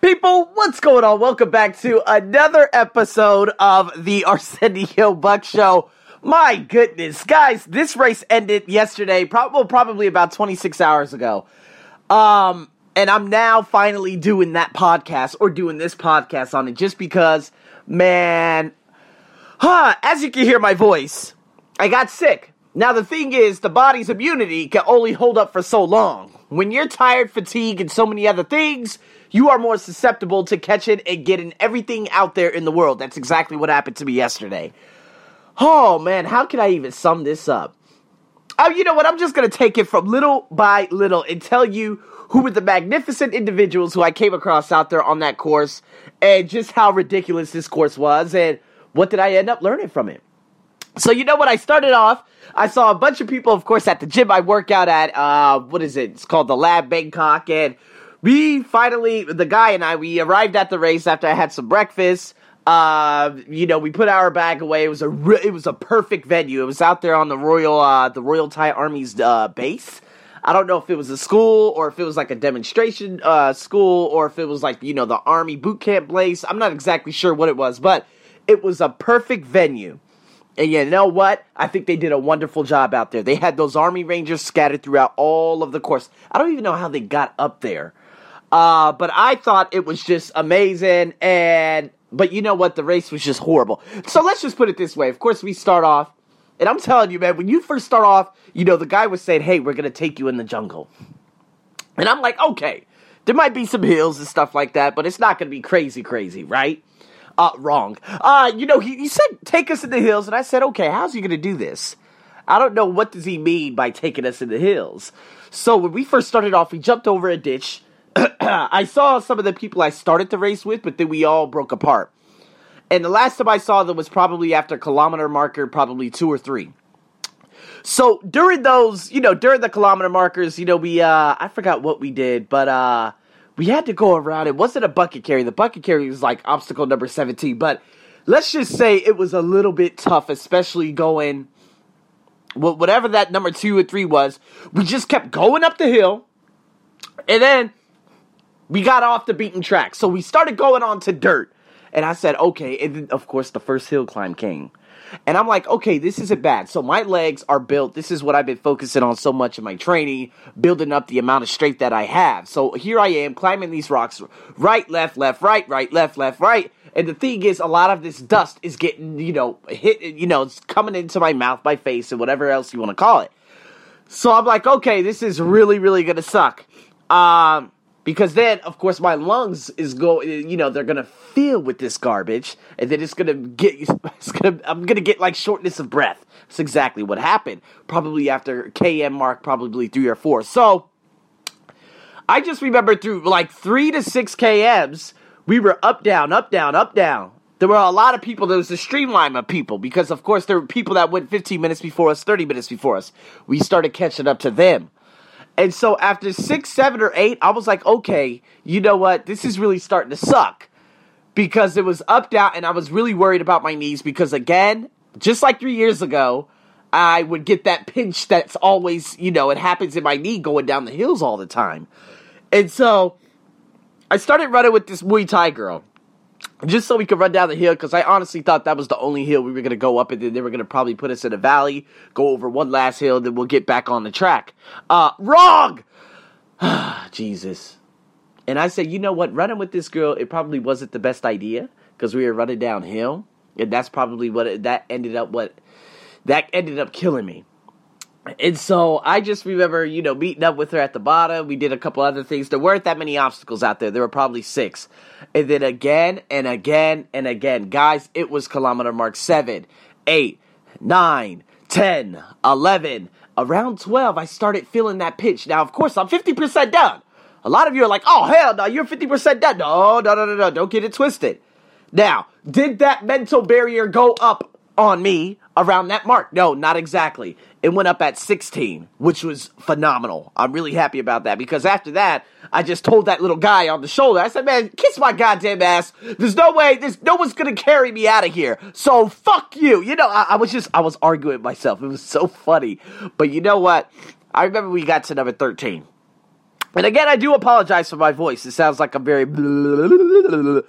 People, what's going on? Welcome back to another episode of the Arsenio Buck Show. My goodness, guys, this race ended yesterday, probably probably about 26 hours ago. Um, and I'm now finally doing that podcast or doing this podcast on it just because, man, huh, as you can hear my voice, I got sick. Now the thing is, the body's immunity can only hold up for so long. When you're tired, fatigued, and so many other things, you are more susceptible to catching and getting everything out there in the world. That's exactly what happened to me yesterday. Oh man, how can I even sum this up? Oh, you know what? I'm just gonna take it from little by little and tell you who were the magnificent individuals who I came across out there on that course and just how ridiculous this course was and what did I end up learning from it. So you know what? I started off. I saw a bunch of people, of course, at the gym I work out at. Uh, what is it? It's called the Lab Bangkok, and we finally, the guy and I, we arrived at the race after I had some breakfast. Uh, you know, we put our bag away. It was a re- it was a perfect venue. It was out there on the Royal uh, the Royal Thai Army's uh, base. I don't know if it was a school or if it was like a demonstration uh, school or if it was like you know the Army boot camp place. I'm not exactly sure what it was, but it was a perfect venue. And you know what? I think they did a wonderful job out there. They had those Army Rangers scattered throughout all of the course. I don't even know how they got up there. Uh, but I thought it was just amazing. And, but you know what? The race was just horrible. So let's just put it this way. Of course, we start off, and I'm telling you, man, when you first start off, you know, the guy was saying, hey, we're to take you in the jungle. And I'm like, okay, there might be some hills and stuff like that, but it's not to be crazy, crazy, right? Uh, wrong. Uh, you know, he, he said, take us in the hills. And I said, okay, how's he to do this? I don't know what does he mean by taking us in the hills. So when we first started off, we jumped over a ditch I saw some of the people I started the race with, but then we all broke apart. And the last time I saw them was probably after kilometer marker, probably two or three. So during those, you know, during the kilometer markers, you know, we uh I forgot what we did, but uh we had to go around. It wasn't a bucket carry. The bucket carry was like obstacle number 17, but let's just say it was a little bit tough, especially going whatever that number 2 or 3 was. We just kept going up the hill. And then we got off the beaten track. So we started going on to dirt. And I said, okay. And of course, the first hill climb came. And I'm like, okay, this isn't bad. So my legs are built. This is what I've been focusing on so much in my training, building up the amount of strength that I have. So here I am climbing these rocks, right, left, left, right, right, left, left, right. And the thing is, a lot of this dust is getting, you know, hit, you know, it's coming into my mouth, my face, and whatever else you want to call it. So I'm like, okay, this is really, really gonna suck. Um, because then of course my lungs is go you know they're gonna fill with this garbage and then it's gonna get it's gonna i'm gonna get like shortness of breath. That's exactly what happened. Probably after km mark probably three or four. So i just remember through like three to six kms we were up down up down up down. There were a lot of people. There was a streamline of people because of course there were people that went 15 minutes before us 30 minutes before us. We started catching up to them and so after six, seven, or eight, I was like, okay, you know what? This is really starting to suck. Because it was up, down, and I was really worried about my knees because, again, just like three years ago, I would get that pinch that's always, you know, it happens in my knee going down the hills all the time. And so I started running with this Muay Thai girl just so we could run down the hill because I honestly thought that was the only hill we were going to go up and then they were going to probably put us in a valley, go over one last hill, then we'll get back on the track. Uh, wrong! Jesus. And I said, you know what? Running with this girl, it probably wasn't the best idea because we were running downhill. And that's probably what it, that ended up what that ended up killing me. And so I just remember, you know, meeting up with her at the bottom. We did a couple other things. There weren't that many obstacles out there. There were probably six. And then again and again and again. Guys, it was kilometer mark seven, eight, nine, ten, eleven. Around 12, I started feeling that pitch. Now, of course, I'm 50% done. A lot of you are like, oh, hell no, you're 50% done. No, no, no, no, no. Don't get it twisted. Now, did that mental barrier go up on me around that mark? No, not exactly. It went up at 16, which was phenomenal. I'm really happy about that because after that, I just told that little guy on the shoulder, I said, man, kiss my goddamn ass. There's no way, there's no one's gonna carry me out of here. So fuck you. You know, I, I was just, I was arguing with myself. It was so funny. But you know what? I remember we got to number 13. And again, I do apologize for my voice. It sounds like I'm very.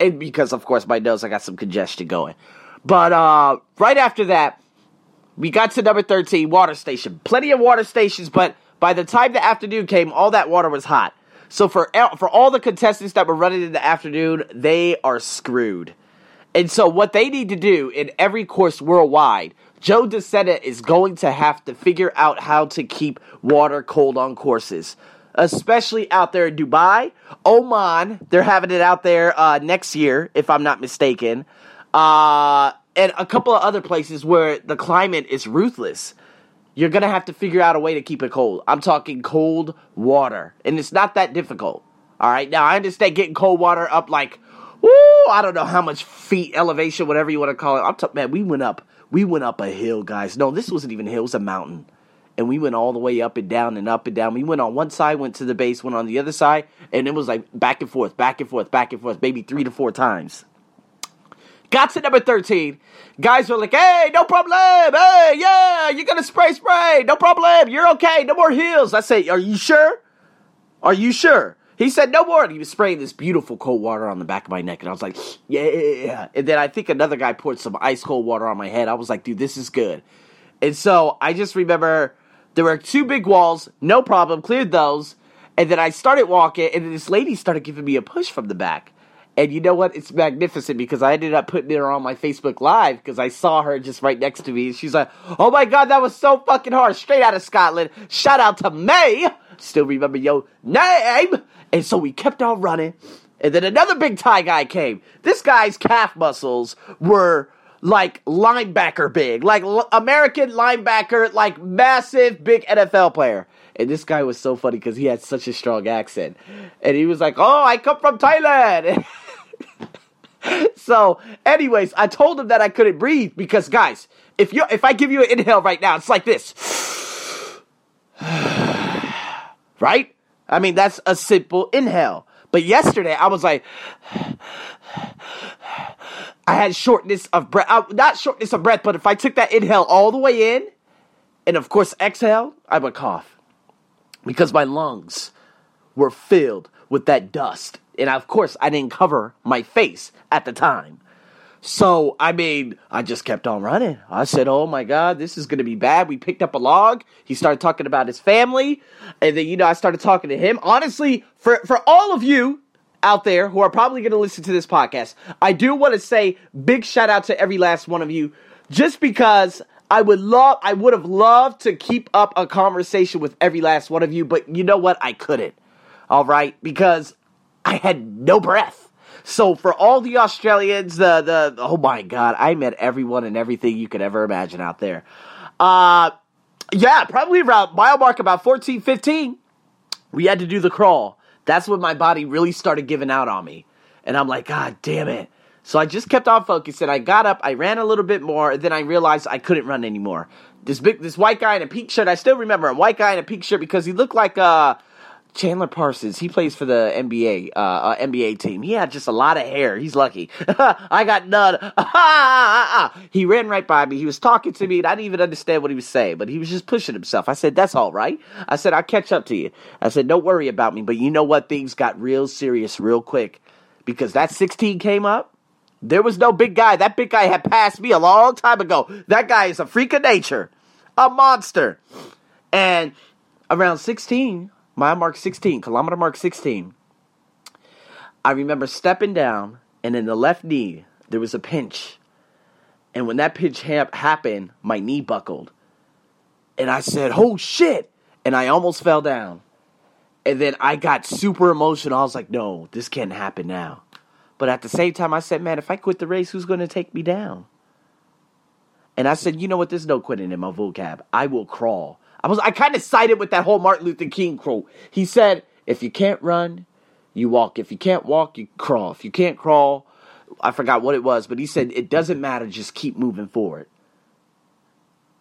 And because, of course, my nose, I got some congestion going. But uh, right after that, we got to number 13, water station. Plenty of water stations, but by the time the afternoon came, all that water was hot. So for for all the contestants that were running in the afternoon, they are screwed. And so what they need to do in every course worldwide, Joe DeSena is going to have to figure out how to keep water cold on courses. Especially out there in Dubai, Oman, they're having it out there uh, next year, if I'm not mistaken. Uh, and a couple of other places where the climate is ruthless. You're gonna have to figure out a way to keep it cold. I'm talking cold water, and it's not that difficult. All right, now I understand getting cold water up like, woo, I don't know how much feet elevation, whatever you want to call it. I'm talking, man, we went up, we went up a hill, guys. No, this wasn't even a hill; it was a mountain, and we went all the way up and down and up and down. We went on one side, went to the base, went on the other side, and it was like back and forth, back and forth, back and forth, maybe three to four times. Got to number 13. Guys were like, hey, no problem. Hey, yeah, you're going to spray, spray. No problem. You're okay. No more heels. I said, are you sure? Are you sure? He said, no more. And he was spraying this beautiful cold water on the back of my neck. And I was like, yeah. And then I think another guy poured some ice cold water on my head. I was like, dude, this is good. And so I just remember there were two big walls. No problem. Cleared those. And then I started walking. And then this lady started giving me a push from the back. And you know what? It's magnificent because I ended up putting her on my Facebook Live because I saw her just right next to me. And she's like, oh my God, that was so fucking hard. Straight out of Scotland. Shout out to May. Still remember your name. And so we kept on running. And then another big Thai guy came. This guy's calf muscles were like linebacker big, like l- American linebacker, like massive big NFL player. And this guy was so funny because he had such a strong accent. And he was like, Oh, I come from Thailand. so, anyways, I told him that I couldn't breathe because, guys, if you if I give you an inhale right now, it's like this, right? I mean, that's a simple inhale. But yesterday, I was like, I had shortness of breath. Uh, not shortness of breath, but if I took that inhale all the way in, and of course exhale, I would cough because my lungs were filled with that dust. And of course, I didn't cover my face at the time. So, I mean, I just kept on running. I said, Oh my God, this is going to be bad. We picked up a log. He started talking about his family. And then, you know, I started talking to him. Honestly, for, for all of you out there who are probably going to listen to this podcast, I do want to say big shout out to every last one of you just because I would love, I would have loved to keep up a conversation with every last one of you, but you know what? I couldn't. All right, because I had no breath. So for all the Australians, the the oh my god, I met everyone and everything you could ever imagine out there. Uh yeah, probably around mile mark about 14, 15, we had to do the crawl. That's when my body really started giving out on me. And I'm like, God damn it. So I just kept on focusing. I got up, I ran a little bit more, and then I realized I couldn't run anymore. This big, this white guy in a pink shirt. I still remember him. White guy in a pink shirt because he looked like uh, Chandler Parsons. He plays for the NBA uh, uh, NBA team. He had just a lot of hair. He's lucky. I got none. he ran right by me. He was talking to me, and I didn't even understand what he was saying, but he was just pushing himself. I said, "That's all right." I said, "I'll catch up to you." I said, "Don't worry about me." But you know what? Things got real serious real quick because that 16 came up. There was no big guy. That big guy had passed me a long time ago. That guy is a freak of nature, a monster. And around 16, mile mark 16, kilometer mark 16, I remember stepping down, and in the left knee, there was a pinch. And when that pinch ha- happened, my knee buckled. And I said, oh shit. And I almost fell down. And then I got super emotional. I was like, no, this can't happen now. But at the same time, I said, man, if I quit the race, who's going to take me down? And I said, you know what? There's no quitting in my vocab. I will crawl. I was, I kind of sided with that whole Martin Luther King quote. He said, if you can't run, you walk. If you can't walk, you crawl. If you can't crawl, I forgot what it was, but he said, it doesn't matter. Just keep moving forward.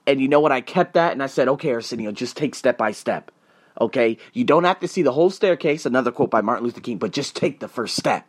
And you know what? I kept that and I said, okay, Arsenio, just take step by step. Okay? You don't have to see the whole staircase, another quote by Martin Luther King, but just take the first step.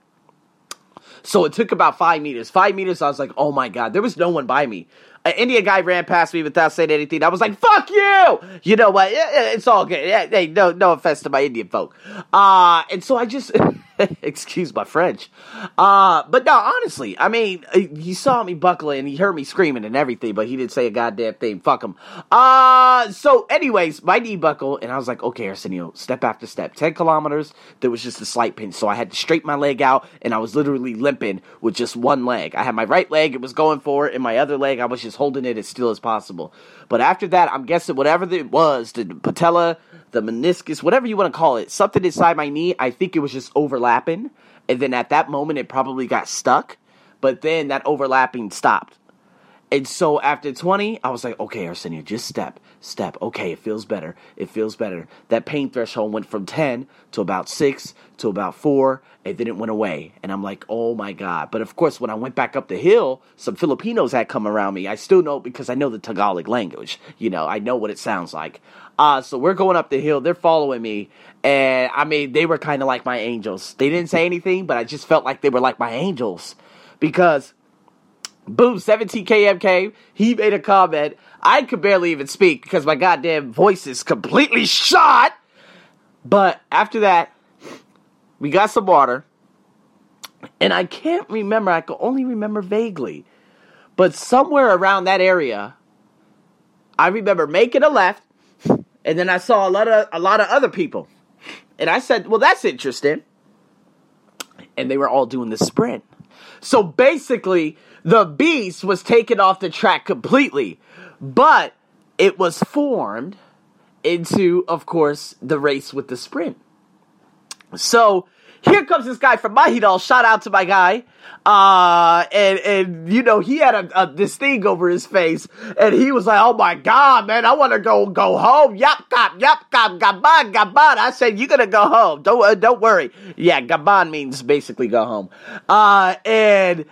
So it took about five meters. Five meters, I was like, oh my God, there was no one by me. An Indian guy ran past me without saying anything. I was like, "Fuck you!" You know what? It's all good. Hey, no, no offense to my Indian folk. Uh, and so I just. excuse my French. Uh, but no, honestly, I mean, he saw me buckling, he heard me screaming and everything, but he didn't say a goddamn thing. Fuck him. Uh, so anyways, my knee buckled, and I was like, okay, Arsenio, step after step. 10 kilometers, there was just a slight pinch, so I had to straighten my leg out, and I was literally limping with just one leg. I had my right leg, it was going for it, and my other leg, I was just holding it as still as possible. But after that, I'm guessing whatever it was, the patella, the meniscus, whatever you want to call it, something inside my knee, I think it was just overlapping. And then at that moment, it probably got stuck. But then that overlapping stopped. And so after 20, I was like, okay, Arsenio, just step, step. Okay, it feels better. It feels better. That pain threshold went from 10 to about 6 to about 4, and then it went away. And I'm like, oh my God. But of course, when I went back up the hill, some Filipinos had come around me. I still know because I know the Tagalog language. You know, I know what it sounds like. Uh, so we're going up the hill. They're following me. And I mean, they were kind of like my angels. They didn't say anything, but I just felt like they were like my angels. Because, boom, 17 KM came. He made a comment. I could barely even speak because my goddamn voice is completely shot. But after that, we got some water. And I can't remember, I can only remember vaguely. But somewhere around that area, I remember making a left and then I saw a lot of a lot of other people. And I said, "Well, that's interesting." And they were all doing the sprint. So basically, the beast was taken off the track completely. But it was formed into, of course, the race with the sprint. So here comes this guy from Mahidol. Shout out to my guy. Uh, and, and, you know, he had a, a, this thing over his face and he was like, Oh my God, man, I want to go, go home. Yap, kap, yap, kap, gaban, gaban. I said, you're going to go home. Don't, uh, don't worry. Yeah, gaban means basically go home. Uh, and,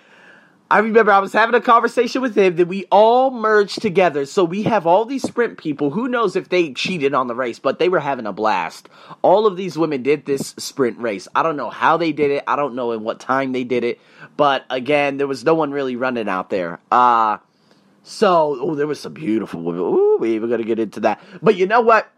I remember I was having a conversation with him that we all merged together. So we have all these sprint people. Who knows if they cheated on the race, but they were having a blast. All of these women did this sprint race. I don't know how they did it. I don't know in what time they did it. But again, there was no one really running out there. Uh so oh, there was some beautiful women. Ooh, we even gonna get into that. But you know what?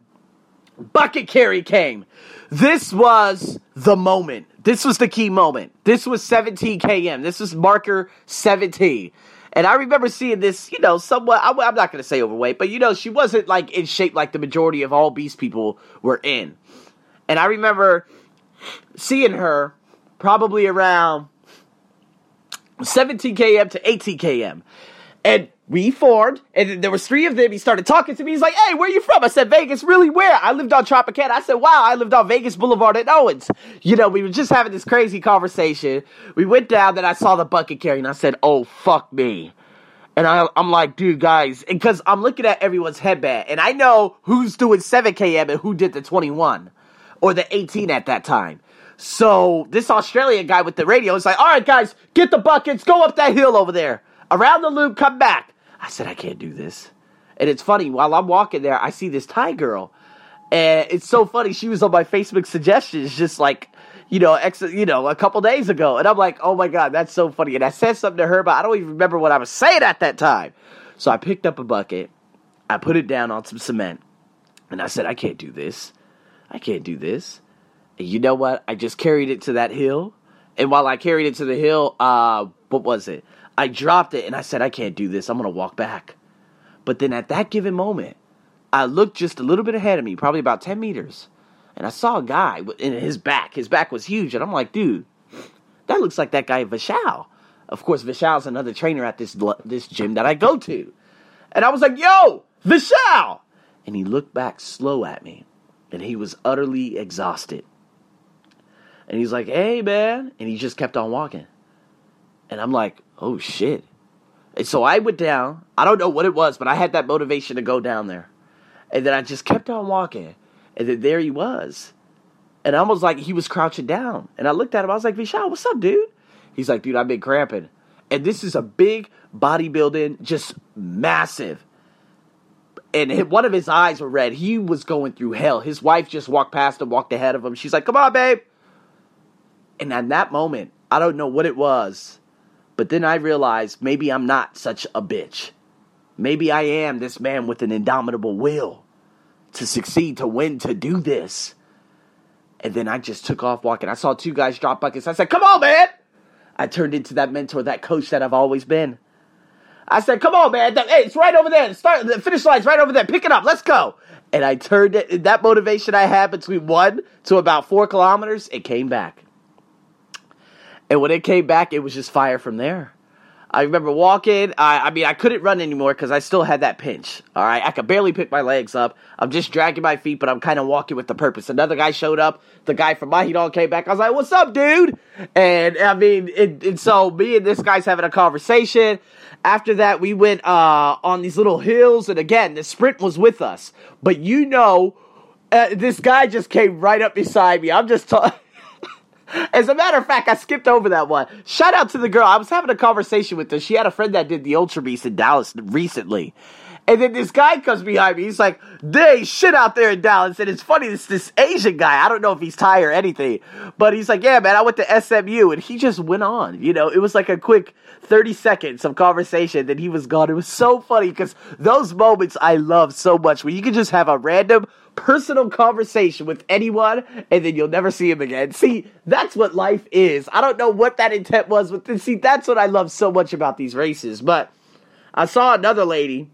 Bucket carry came. This was the moment. This was the key moment. This was 17 km. This was marker 17. And I remember seeing this, you know, somewhat, I'm not going to say overweight, but you know, she wasn't like in shape like the majority of all beast people were in. And I remember seeing her probably around 17 km to 18 km. And we formed, and there was three of them. He started talking to me. He's like, "Hey, where you from?" I said, "Vegas." Really? Where? I lived on Tropicana. I said, "Wow, I lived on Vegas Boulevard at Owens." You know, we were just having this crazy conversation. We went down, then I saw the bucket carry, and I said, "Oh fuck me." And I, am like, dude, guys, because I'm looking at everyone's headband, and I know who's doing 7 km and who did the 21 or the 18 at that time. So this Australian guy with the radio is like, all right, guys, get the buckets, go up that hill over there, around the loop, come back. I said, I can't do this. And it's funny, while I'm walking there, I see this Thai girl. And it's so funny. She was on my Facebook suggestions just like, you know, ex- you know, a couple days ago. And I'm like, oh my God, that's so funny. And I said something to her, but I don't even remember what I was saying at that time. So I picked up a bucket, I put it down on some cement, and I said, I can't do this. I can't do this. And you know what? I just carried it to that hill. And while I carried it to the hill, uh, what was it? I dropped it and I said, I can't do this. I'm going to walk back. But then at that given moment, I looked just a little bit ahead of me, probably about 10 meters, and I saw a guy in his back. His back was huge. And I'm like, dude, that looks like that guy Vishal. Of course, Vishal's another trainer at this, this gym that I go to. And I was like, yo, Vishal! And he looked back slow at me, and he was utterly exhausted. And he's like, hey, man. And he just kept on walking. And I'm like, oh shit. And so I went down. I don't know what it was, but I had that motivation to go down there. And then I just kept on walking. And then there he was. And I was like, he was crouching down. And I looked at him. I was like, Vishal, what's up, dude? He's like, dude, I've been cramping. And this is a big bodybuilding, just massive. And one of his eyes were red. He was going through hell. His wife just walked past him, walked ahead of him. She's like, come on, babe. And at that moment, I don't know what it was but then I realized maybe I'm not such a bitch. maybe I am this man with an indomitable will to succeed, to win, to do this. And then I just took off walking. I saw two guys drop buckets. I said, Come on, man. I turned into that mentor, that coach that I've always been. I said, Come on, man. Hey, it's right over there. Start the finish line's right over there. Pick it up. Let's go. And I turned it, that motivation I had between one to about four kilometers, it came back. And when it came back, it was just fire from there. I remember walking. I, I mean, I couldn't run anymore because I still had that pinch. All right, I could barely pick my legs up. I'm just dragging my feet, but I'm kind of walking with the purpose. Another guy showed up. The guy from Mahidol came back. I was like, "What's up, dude?" And I mean, it, and so me and this guy's having a conversation. After that, we went uh, on these little hills, and again, the sprint was with us. But you know, uh, this guy just came right up beside me. I'm just talking. As a matter of fact, I skipped over that one. Shout out to the girl. I was having a conversation with her. She had a friend that did the Ultra Beast in Dallas recently. And then this guy comes behind me. He's like, they shit out there in Dallas. And it's funny, it's this Asian guy. I don't know if he's Thai or anything. But he's like, yeah, man, I went to SMU. And he just went on. You know, it was like a quick 30 seconds of conversation. Then he was gone. It was so funny because those moments I love so much where you can just have a random personal conversation with anyone and then you'll never see him again. See, that's what life is. I don't know what that intent was, but see, that's what I love so much about these races. But I saw another lady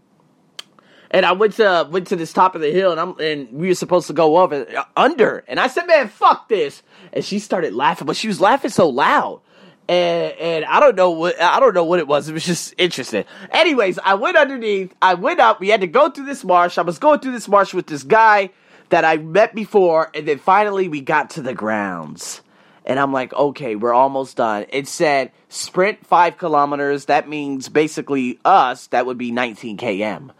and I went to went to this top of the hill, and I'm and we were supposed to go over uh, under, and I said, "Man, fuck this!" And she started laughing, but she was laughing so loud, and and I don't know what I don't know what it was. It was just interesting. Anyways, I went underneath. I went up. We had to go through this marsh. I was going through this marsh with this guy that I met before, and then finally we got to the grounds. And I'm like, okay, we're almost done. It said sprint five kilometers. That means basically us, that would be 19 km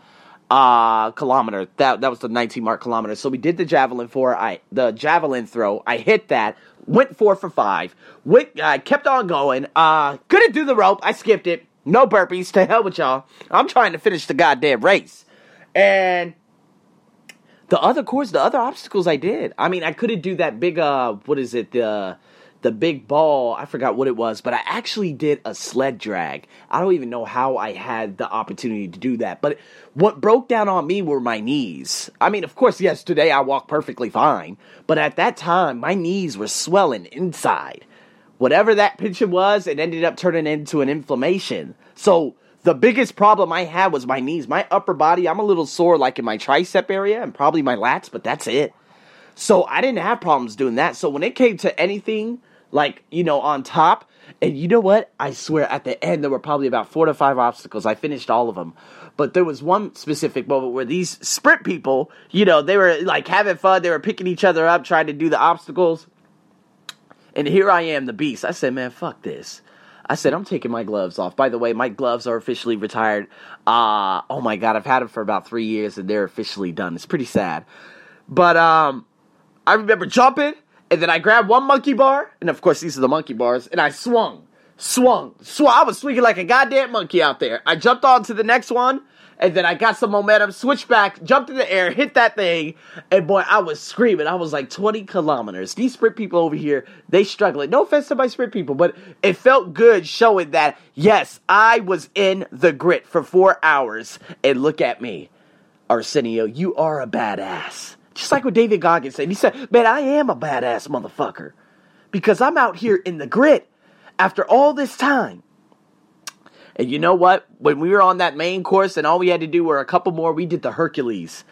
uh kilometer. That that was the 19 mark kilometer. So we did the javelin for I the javelin throw. I hit that. Went four for five. Went I uh, kept on going. Uh couldn't do the rope. I skipped it. No burpees. To hell with y'all. I'm trying to finish the goddamn race. And the other course, the other obstacles I did. I mean, I couldn't do that big uh what is it? The the big ball. I forgot what it was, but I actually did a sled drag. I don't even know how I had the opportunity to do that. But what broke down on me were my knees. I mean, of course, yes, today I walk perfectly fine, but at that time, my knees were swelling inside. Whatever that pinch was, it ended up turning into an inflammation. So the biggest problem I had was my knees. My upper body, I'm a little sore, like in my tricep area and probably my lats, but that's it. So I didn't have problems doing that. So when it came to anything like, you know, on top. And you know what? I swear at the end, there were probably about four to five obstacles. I finished all of them. But there was one specific moment where these sprint people, you know, they were like having fun. They were picking each other up, trying to do the obstacles. And here I am, the beast. I said, man, fuck this. I said, I'm taking my gloves off. By the way, my gloves are officially retired. Uh, oh my God, I've had them for about three years and they're officially done. It's pretty sad. But um, I remember jumping and then I grabbed one monkey bar, and of course these are the monkey bars, and I swung, swung, swung. I was swinging like a goddamn monkey out there. I jumped on to the next one, and then I got some momentum, switched back, jumped in the air, hit that thing, and boy, I was screaming. I was like 20 kilometers. These sprint people over here, they struggling. No offense to my sprint people, but it felt good showing that, yes, I was in the grit for four hours, and look at me. Arsenio, you are a badass. Just like what David Goggins said. He said, Man, I am a badass motherfucker because I'm out here in the grit after all this time. And you know what? When we were on that main course and all we had to do were a couple more, we did the Hercules.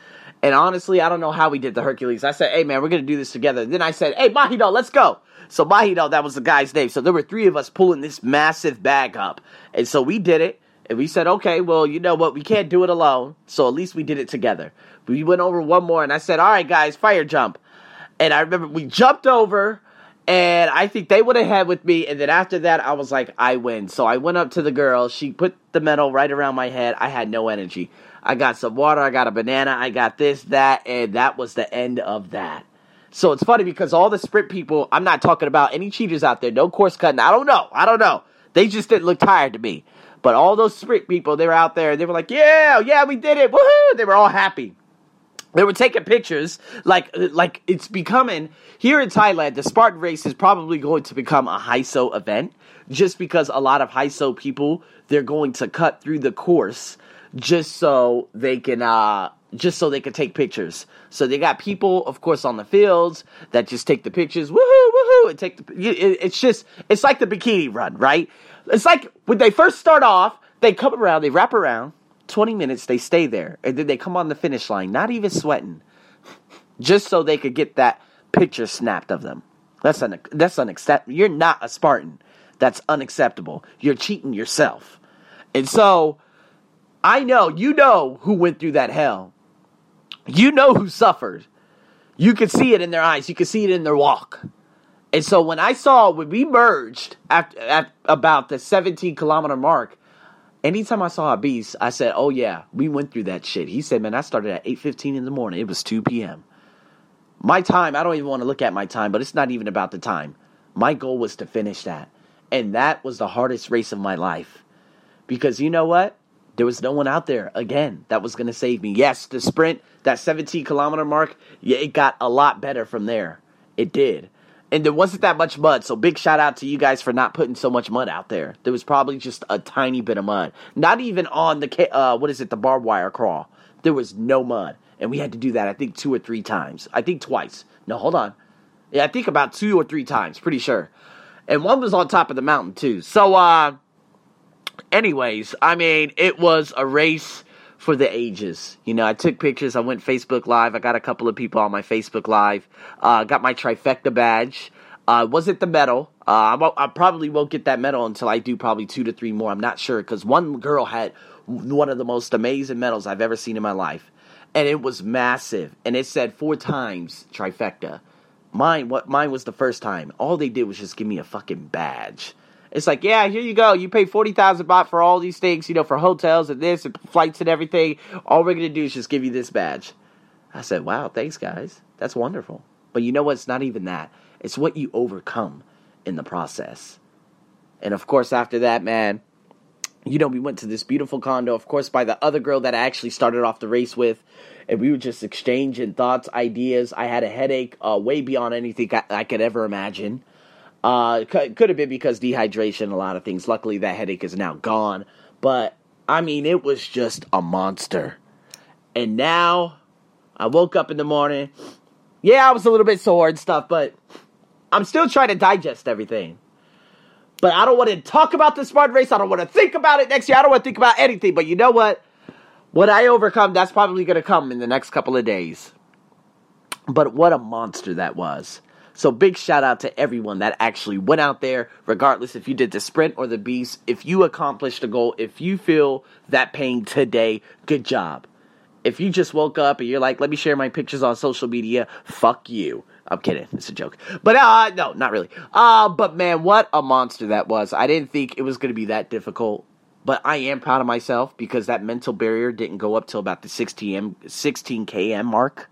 And honestly, I don't know how we did the Hercules. I said, hey man, we're gonna do this together. Then I said, hey Mahito, let's go. So Mahito, that was the guy's name. So there were three of us pulling this massive bag up. And so we did it. And we said, okay, well, you know what? We can't do it alone. So at least we did it together. We went over one more, and I said, all right, guys, fire jump. And I remember we jumped over, and I think they have had with me. And then after that, I was like, I win. So I went up to the girl. She put the medal right around my head. I had no energy. I got some water. I got a banana. I got this, that, and that was the end of that. So it's funny because all the sprint people, I'm not talking about any cheaters out there, no course cutting. I don't know. I don't know. They just didn't look tired to me. But all those sprint people, they were out there. They were like, "Yeah, yeah, we did it! Woohoo!" They were all happy. They were taking pictures, like like it's becoming here in Thailand. The Spartan race is probably going to become a HISO event, just because a lot of HISO people they're going to cut through the course just so they can uh just so they can take pictures. So they got people, of course, on the fields that just take the pictures, woohoo, woohoo, and take the. It's just, it's like the bikini run, right? It's like when they first start off, they come around, they wrap around, 20 minutes, they stay there, and then they come on the finish line, not even sweating, just so they could get that picture snapped of them. That's un- that's unacceptable. You're not a Spartan. That's unacceptable. You're cheating yourself. And so, I know, you know who went through that hell. You know who suffered. You could see it in their eyes. You could see it in their walk. And so when I saw when we merged at, at about the 17 kilometer mark, anytime I saw a beast, I said, "Oh yeah, we went through that shit." He said, "Man, I started at 8:15 in the morning. It was 2 p.m." My time, I don't even want to look at my time, but it's not even about the time. My goal was to finish that. And that was the hardest race of my life. Because you know what? There was no one out there again that was going to save me. Yes, the sprint, that 17 kilometer mark, yeah, it got a lot better from there. It did. And there wasn't that much mud, so big shout out to you guys for not putting so much mud out there. There was probably just a tiny bit of mud. Not even on the, uh, what is it, the barbed wire crawl. There was no mud. And we had to do that, I think, two or three times. I think twice. No, hold on. Yeah, I think about two or three times, pretty sure. And one was on top of the mountain, too. So, uh, anyways, I mean, it was a race for the ages. You know, I took pictures. I went Facebook Live. I got a couple of people on my Facebook Live. Uh, got my trifecta badge. Uh, was it the medal? Uh, I, I, probably won't get that medal until I do probably two to three more. I'm not sure because one girl had one of the most amazing medals I've ever seen in my life, and it was massive. And it said four times trifecta. Mine, what mine was the first time. All they did was just give me a fucking badge. It's like, yeah, here you go. You pay forty thousand baht for all these things, you know, for hotels and this and flights and everything. All we're gonna do is just give you this badge. I said, wow, thanks, guys. That's wonderful. But you know what? It's not even that. It's what you overcome in the process. And of course, after that, man, you know, we went to this beautiful condo, of course, by the other girl that I actually started off the race with. And we were just exchanging thoughts, ideas. I had a headache uh, way beyond anything I, I could ever imagine. Uh, could, could have been because dehydration, a lot of things. Luckily, that headache is now gone. But I mean, it was just a monster. And now I woke up in the morning. Yeah, I was a little bit sore and stuff, but I'm still trying to digest everything. But I don't want to talk about the Spartan race. I don't want to think about it next year. I don't want to think about anything. But you know what? What I overcome, that's probably going to come in the next couple of days. But what a monster that was. So big shout out to everyone that actually went out there, regardless if you did the sprint or the beast. If you accomplished a goal, if you feel that pain today, good job. If you just woke up and you're like, let me share my pictures on social media, fuck you. I'm kidding. It's a joke. But uh no, not really. Uh but man, what a monster that was. I didn't think it was going to be that difficult. But I am proud of myself because that mental barrier didn't go up till about the 16 16 km mark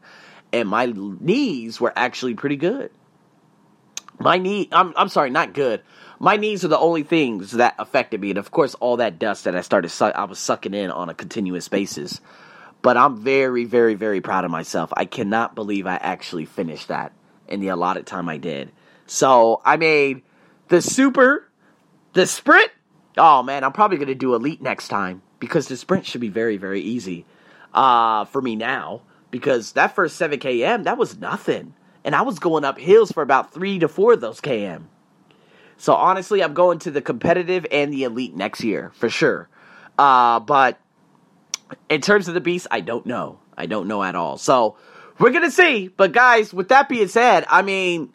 and my knees were actually pretty good. My knee, I'm, I'm sorry, not good. My knees are the only things that affected me, and of course, all that dust that I started, su- I was sucking in on a continuous basis. But I'm very, very, very proud of myself. I cannot believe I actually finished that in the allotted time I did. So I made the super, the sprint. Oh man, I'm probably gonna do elite next time because the sprint should be very, very easy uh, for me now. Because that first seven km, that was nothing and I was going up hills for about three to four of those KM. So honestly, I'm going to the competitive and the elite next year for sure. Uh, but in terms of the beast, I don't know. I don't know at all. So we're gonna see. But guys, with that being said, I mean,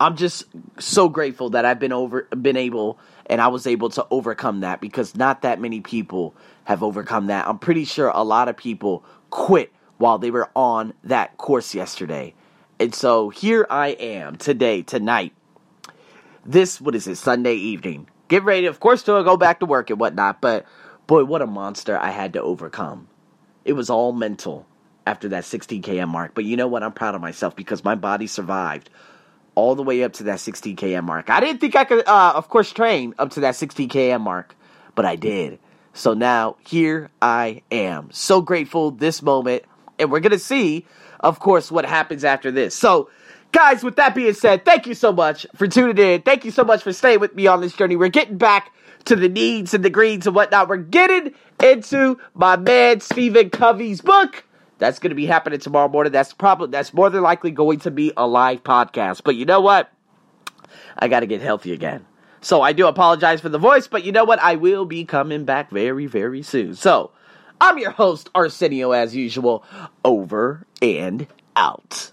I'm just so grateful that I've been over, been able, and I was able to overcome that because not that many people have overcome that. I'm pretty sure a lot of people quit while they were on that course yesterday. And so here I am today, tonight. This, what is it, Sunday evening. Get ready, of course, to go back to work and whatnot, but boy, what a monster I had to overcome. It was all mental after that 16 km mark. But you know what? I'm proud of myself because my body survived all the way up to that 16 km mark. I didn't think I could, uh, of course, train up to that 16 km mark, but I did. So now here I am. So grateful this moment. And we're going to see of course, what happens after this. So, Guys, with that being said, thank you so much for tuning in. Thank you so much for staying with me on this journey. We're getting back to the needs and the greens and whatnot. We're getting into my man Stephen Covey's book. That's going to be happening tomorrow morning. That's probably that's more than likely going to be a live podcast. But you know what? I got to get healthy again. So I do apologize for the voice, but you know what? I will be coming back very, very soon. So I'm your host, Arsenio, as usual. Over and out.